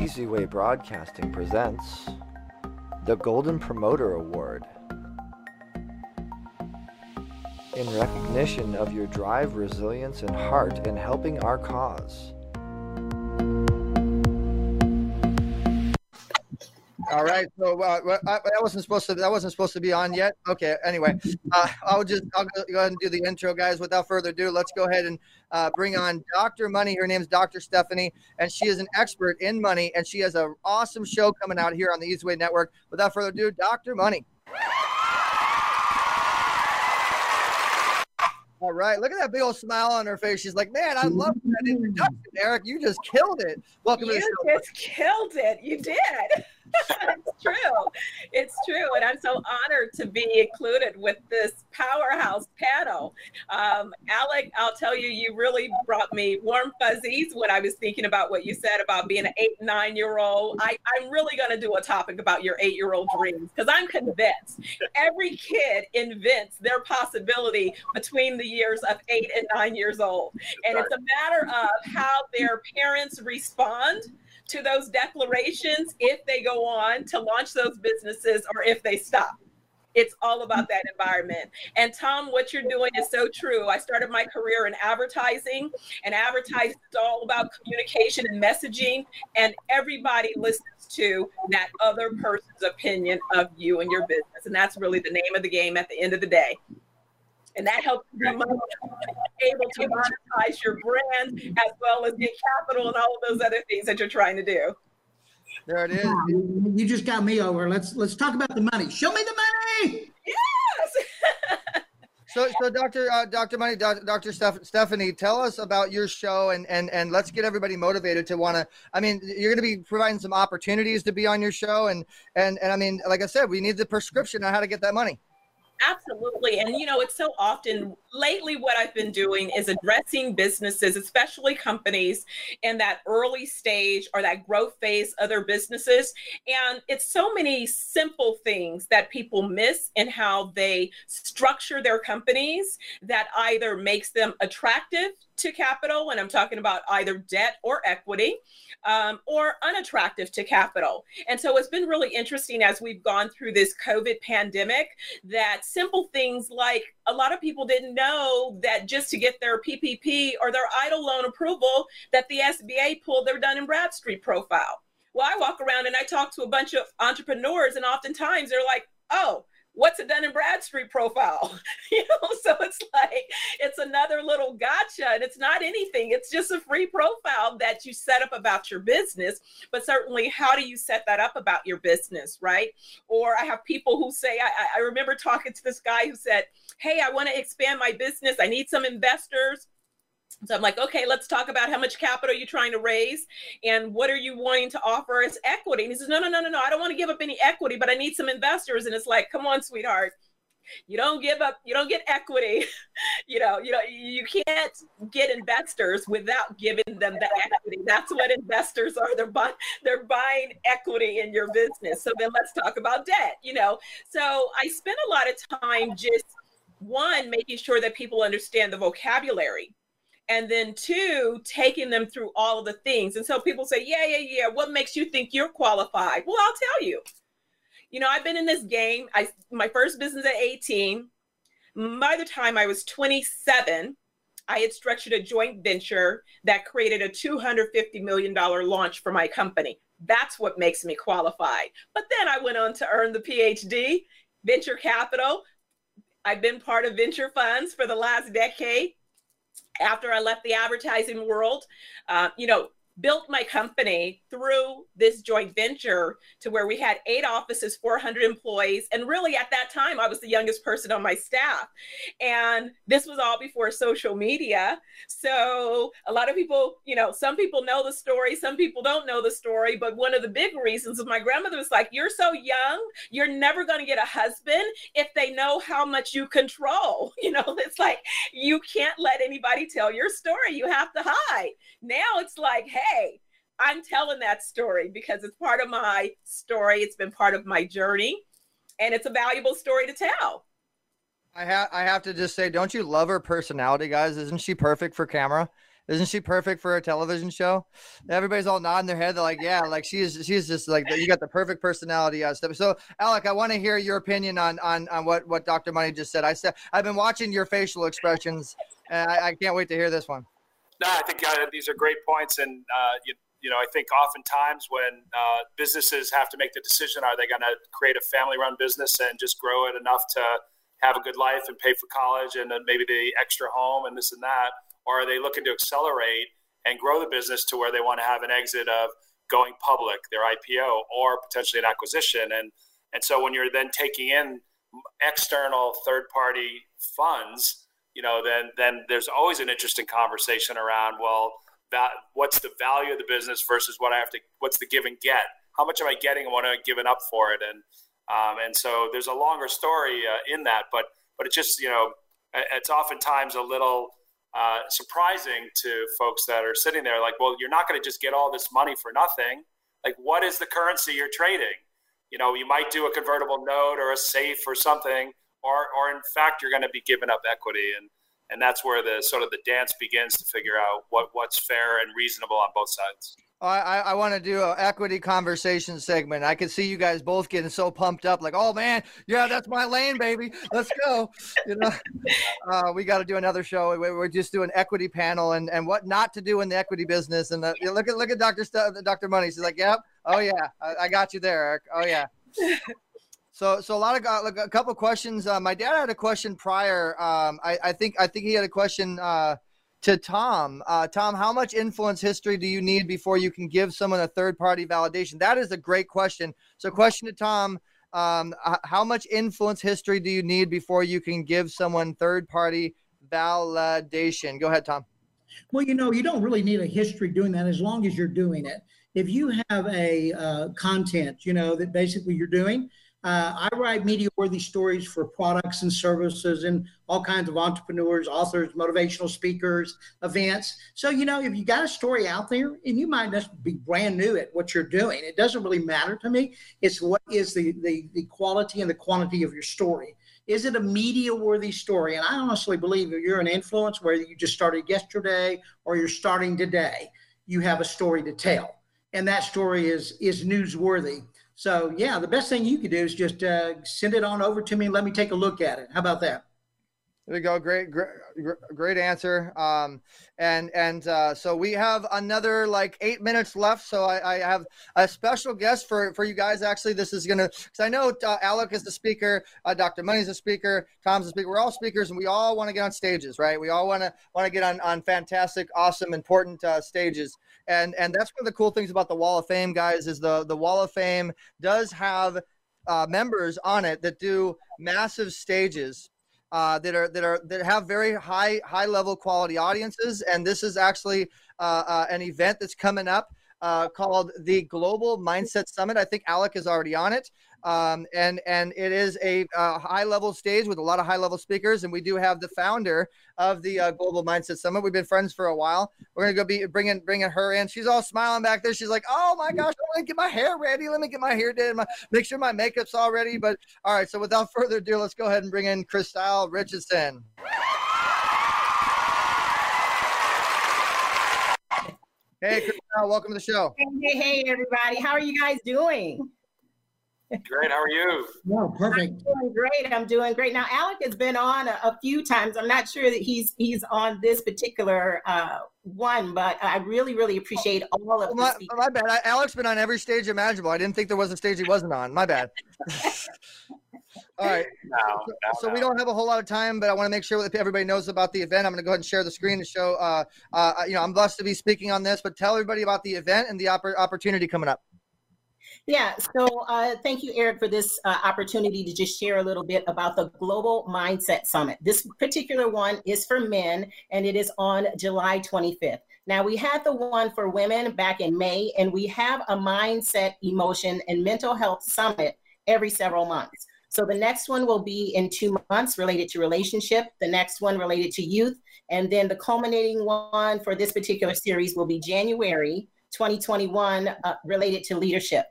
Easy Way Broadcasting presents the Golden Promoter Award. In recognition of your drive, resilience, and heart in helping our cause. All right. So uh, I, that wasn't supposed to. That wasn't supposed to be on yet. Okay. Anyway, uh, I'll just I'll go ahead and do the intro, guys. Without further ado, let's go ahead and uh, bring on Dr. Money. Her name's Dr. Stephanie, and she is an expert in money, and she has an awesome show coming out here on the Easy Way Network. Without further ado, Dr. Money. All right, look at that big old smile on her face. She's like, "Man, I love that introduction, Eric. You just killed it. Welcome you to the show." You just killed it. You did. It's true. It's true. And I'm so honored to be included with this powerhouse panel. Um, Alec, I'll tell you, you really brought me warm fuzzies when I was thinking about what you said about being an eight, nine year old. I, I'm really going to do a topic about your eight year old dreams because I'm convinced every kid invents their possibility between the years of eight and nine years old. And it's a matter of how their parents respond to those declarations if they go on to launch those businesses or if they stop. It's all about that environment. And Tom, what you're doing is so true. I started my career in advertising, and advertising is all about communication and messaging, and everybody listens to that other person's opinion of you and your business. And that's really the name of the game at the end of the day. And that helps you be able to monetize your brand as well as get capital and all of those other things that you're trying to do. There it is. Wow, You just got me over. Let's let's talk about the money. Show me the money. Yes. So, so Dr. Uh, Dr. Money, Dr. Steph- Stephanie, tell us about your show and and and let's get everybody motivated to want to. I mean, you're going to be providing some opportunities to be on your show, and and and I mean, like I said, we need the prescription on how to get that money. Absolutely. And you know, it's so often lately what I've been doing is addressing businesses, especially companies in that early stage or that growth phase of their businesses. And it's so many simple things that people miss in how they structure their companies that either makes them attractive to capital, and I'm talking about either debt or equity, um, or unattractive to capital. And so it's been really interesting as we've gone through this COVID pandemic that simple things like a lot of people didn't know that just to get their PPP or their EIDL loan approval, that the SBA pulled their Dun and Bradstreet profile. Well, I walk around and I talk to a bunch of entrepreneurs, and oftentimes they're like, oh, what's a Dun and Bradstreet profile? you know, so it's like it's another little gotcha, and it's not anything. It's just a free profile that you set up about your business. But certainly, how do you set that up about your business, right? Or I have people who say, I, I remember talking to this guy who said, "Hey, I want to expand my business. I need some investors." So I'm like, okay, let's talk about how much capital you're trying to raise and what are you wanting to offer as equity. And he says, no, no, no, no, no. I don't want to give up any equity, but I need some investors. And it's like, come on, sweetheart. You don't give up, you don't get equity. you know, you know, you can't get investors without giving them the equity. That's what investors are. They're buying, they're buying equity in your business. So then let's talk about debt, you know. So I spend a lot of time just one, making sure that people understand the vocabulary and then two taking them through all of the things. And so people say yeah yeah yeah what makes you think you're qualified? Well i'll tell you. You know i've been in this game. I my first business at 18 by the time i was 27 i had structured a joint venture that created a 250 million dollar launch for my company. That's what makes me qualified. But then i went on to earn the phd venture capital. I've been part of venture funds for the last decade after I left the advertising world, uh, you know, built my company through this joint venture to where we had eight offices 400 employees and really at that time i was the youngest person on my staff. And this was all before social media. So a lot of people you know some people know the story some people don't know the story but one of the big reasons of my grandmother was like you're so young you're never going to get a husband if they know how much you control. You know it's like you can't let anybody tell your story you have to hide. Now it's like hey I'm telling that story because it's part of my story. It's been part of my journey, and it's a valuable story to tell. I have I have to just say, don't you love her personality, guys? Isn't she perfect for camera? Isn't she perfect for a television show? Everybody's all nodding their head. They're like, yeah, like she's she's just like you got the perfect personality stuff. So, Alec, I want to hear your opinion on on on what what Dr. Money just said. I said I've been watching your facial expressions, and I, I can't wait to hear this one. No, I think uh, these are great points, and uh, you, you know, I think oftentimes when uh, businesses have to make the decision, are they going to create a family-run business and just grow it enough to have a good life and pay for college and then maybe the extra home and this and that, or are they looking to accelerate and grow the business to where they want to have an exit of going public, their IPO, or potentially an acquisition, and and so when you're then taking in external third-party funds you know, then then there's always an interesting conversation around well, that what's the value of the business versus what I have to what's the give and get? How much am I getting and what am I giving up for it? And um, and so there's a longer story uh, in that, but but it's just you know it's oftentimes a little uh, surprising to folks that are sitting there like, well, you're not going to just get all this money for nothing. Like, what is the currency you're trading? You know, you might do a convertible note or a safe or something, or or in fact you're going to be giving up equity and and that's where the sort of the dance begins to figure out what what's fair and reasonable on both sides. I, I want to do an equity conversation segment. I can see you guys both getting so pumped up, like, oh man, yeah, that's my lane, baby. Let's go. You know, uh, we got to do another show. We're just doing equity panel and, and what not to do in the equity business. And the, look at look at Doctor St- Doctor Money. She's like, yep, oh yeah, I, I got you there, Eric. Oh yeah. So, so a lot of uh, like a couple questions. Uh, my dad had a question prior. Um, I, I think I think he had a question uh, to Tom. Uh, Tom, how much influence history do you need before you can give someone a third party validation? That is a great question. So, question to Tom: um, How much influence history do you need before you can give someone third party validation? Go ahead, Tom. Well, you know, you don't really need a history doing that as long as you're doing it. If you have a uh, content, you know, that basically you're doing Uh, I write media worthy stories for products and services and all kinds of entrepreneurs, authors, motivational speakers, events. So, you know, if you got a story out there and you might just be brand new at what you're doing, it doesn't really matter to me. It's what is the, the, the quality and the quantity of your story. Is it a media worthy story? And I honestly believe if you're an influence, whether you just started yesterday or you're starting today, you have a story to tell. And that story is is newsworthy. So yeah, the best thing you could do is just uh, send it on over to me and let me take a look at it. How about that? There you go. Great, great, great answer. Um, and and uh, so we have another like eight minutes left. So I, I have a special guest for for you guys. Actually, this is gonna because I know uh, Alec is the speaker, uh, Dr. Money's the speaker, Tom's the speaker. We're all speakers, and we all want to get on stages, right? We all want to want to get on on fantastic, awesome, important uh, stages. And and that's one of the cool things about the Wall of Fame, guys, is the the Wall of Fame does have uh, members on it that do massive stages uh, that are that are that have very high high level quality audiences. And this is actually uh, uh, an event that's coming up uh, called the Global Mindset Summit. I think Alec is already on it. Um, and and it is a uh, high level stage with a lot of high level speakers, and we do have the founder of the uh, Global Mindset Summit. We've been friends for a while. We're gonna go be bringing bringing her in. She's all smiling back there. She's like, "Oh my gosh, I want to get my hair ready. Let me get my hair did. My, make sure my makeup's all ready." But all right, so without further ado, let's go ahead and bring in Christelle Richardson. Hey, Christelle, welcome to the show. Hey, hey, everybody. How are you guys doing? Great. How are you? No, perfect. Doing great. I'm doing great. Now, Alec has been on a, a few times. I'm not sure that he's he's on this particular uh, one, but I really, really appreciate all of Oh, the my, my bad. I, Alex been on every stage imaginable. I didn't think there was a stage he wasn't on. My bad. All right. No, no, So we don't have a whole lot of time, but I want to make sure that everybody knows about the event. I'm going to go ahead and share the screen to show. Uh, uh, you know, I'm blessed to be speaking on this, but tell everybody about the event and the oppor- opportunity coming up. Yeah, so uh, thank you, Eric, for this uh, opportunity to just share a little bit about the Global Mindset Summit. This particular one is for men, and it is on July 25th. Now, we had the one for women back in May, and we have a mindset, emotion, and mental health summit every several months. So the next one will be in two months related to relationship, the next one related to youth, and then the culminating one for this particular series will be January 2021 uh, related to leadership.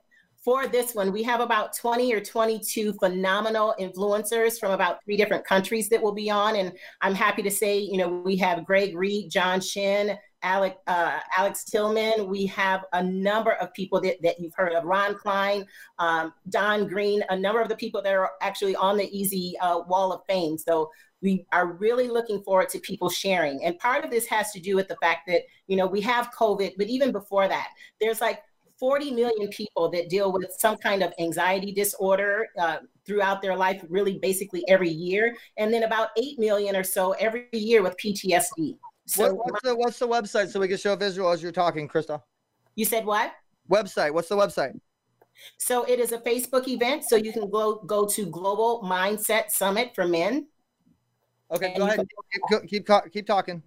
For this one, we have about 20 or 22 phenomenal influencers from about three different countries that will be on. And I'm happy to say, you know, we have Greg Reid, John Shin, Alec, uh, Alex Tillman. We have a number of people that, that you've heard of, Ron Klein, um, Don Green, a number of the people that are actually on the Easy uh, Wall of Fame. So we are really looking forward to people sharing. And part of this has to do with the fact that, you know, we have COVID, but even before that, there's like 40 million people that deal with some kind of anxiety disorder uh, throughout their life, really basically every year. And then about 8 million or so every year with PTSD. So What, what's the what's the website so we can show visual as you're talking, Krista? you said what? Website. What's the website? So it is a Facebook event. So you can go, go to Global Mindset Summit for Men. Okay, go ahead. can- Keep keep, keep talking.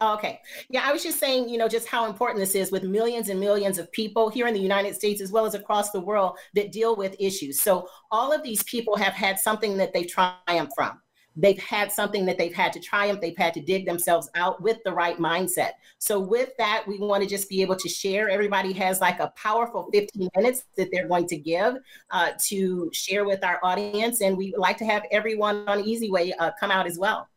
Okay. Yeah, I was just saying, you know, just how important this is with millions and millions of people here in the United States as well as across the world that deal with issues. So all of these people have had something that they've triumphed from. They've had something that they've had to triumph. They've had to dig themselves out with the right mindset. So, with that, we want to just be able to share. Everybody has like a powerful 15 minutes that they're going to give uh, to share with our audience. And we would like to have everyone on Easy Way uh, come out as well.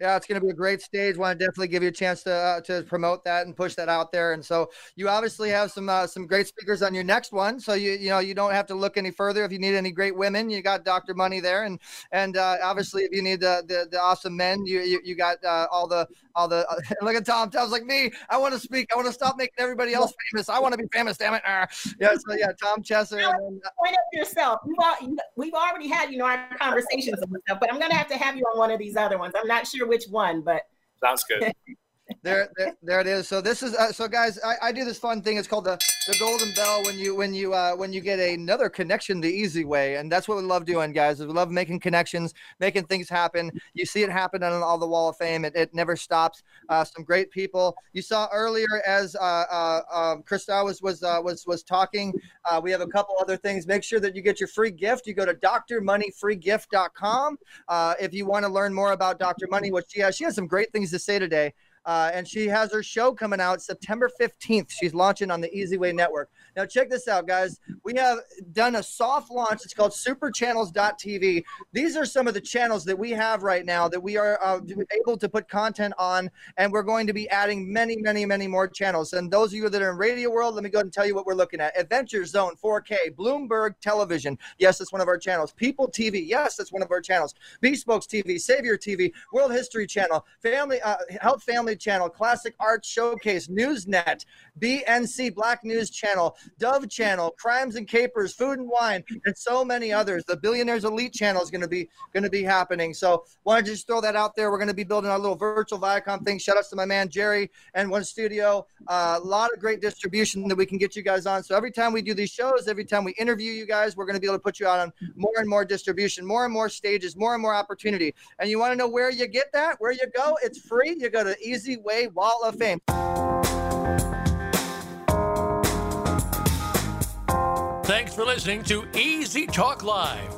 Yeah, it's going to be a great stage. Want to definitely give you a chance to uh, to promote that and push that out there. And so you obviously have some uh, some great speakers on your next one. So you you know you don't have to look any further. If you need any great women, you got Dr. Money there, and and uh, obviously if you need the the, the awesome men, you you, you got uh, all the all the. Uh, look at Tom. Tom's like me. I want to speak. I want to stop making everybody else famous. I want to be famous. Damn it. Uh, yeah. So yeah, Tom Chesser. And then, uh, point up yourself. We've, all, we've already had, you know, our conversations and stuff, but I'm going to have to have you on one of these other ones. I'm not sure which one, but Sounds good. there, there, there it is. So this is uh, so guys. I, I do this fun thing. It's called the the golden bell when you when you uh, when you get another connection the easy way, and that's what we love doing, guys. Is We love making connections, making things happen. You see it happen on all the Wall of Fame. It, it never stops. Uh, some great people. You saw earlier as uh, uh, um, Krista was was uh, was was talking. Uh, we have a couple other things. Make sure that you get your free gift. You go to drmoneyfreegift.com. Uh, if you want to learn more about Dr. Money, what she has, she has some great things to say today. Uh, and she has her show coming out September 15th. She's launching on the Easy Way Network. Now, check this out, guys. We have done a soft launch. It's called superchannels.tv. These are some of the channels that we have right now that we are uh, able to put content on, and we're going to be adding many, many, many more channels. And those of you that are in radio world, let me go and tell you what we're looking at Adventure Zone 4K, Bloomberg Television. Yes, that's one of our channels. People TV. Yes, that's one of our channels. Bespokes TV, Savior TV, World History Channel, Family uh, Health Family Channel, Classic Arts Showcase, Newsnet, BNC Black News Channel, Dove Channel, Crimes and Capers, Food and Wine, and so many others. The Billionaires Elite Channel is going to be going to be happening. So wanted to just throw that out there. We're going to be building our little virtual Viacom thing. Shout outs to my man Jerry and One Studio. Uh, a lot of great distribution that we can get you guys on. So every time we do these shows, every time we interview you guys, we're going to be able to put you out on more and more distribution, more and more stages, more and more opportunity. And you want to know where you get that? Where you go? It's free. You go to Easy Way Wall of Fame. Thanks for listening to Easy Talk Live.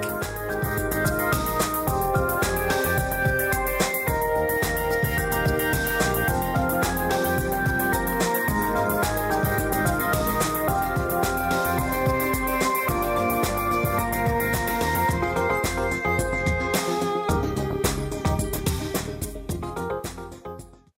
week.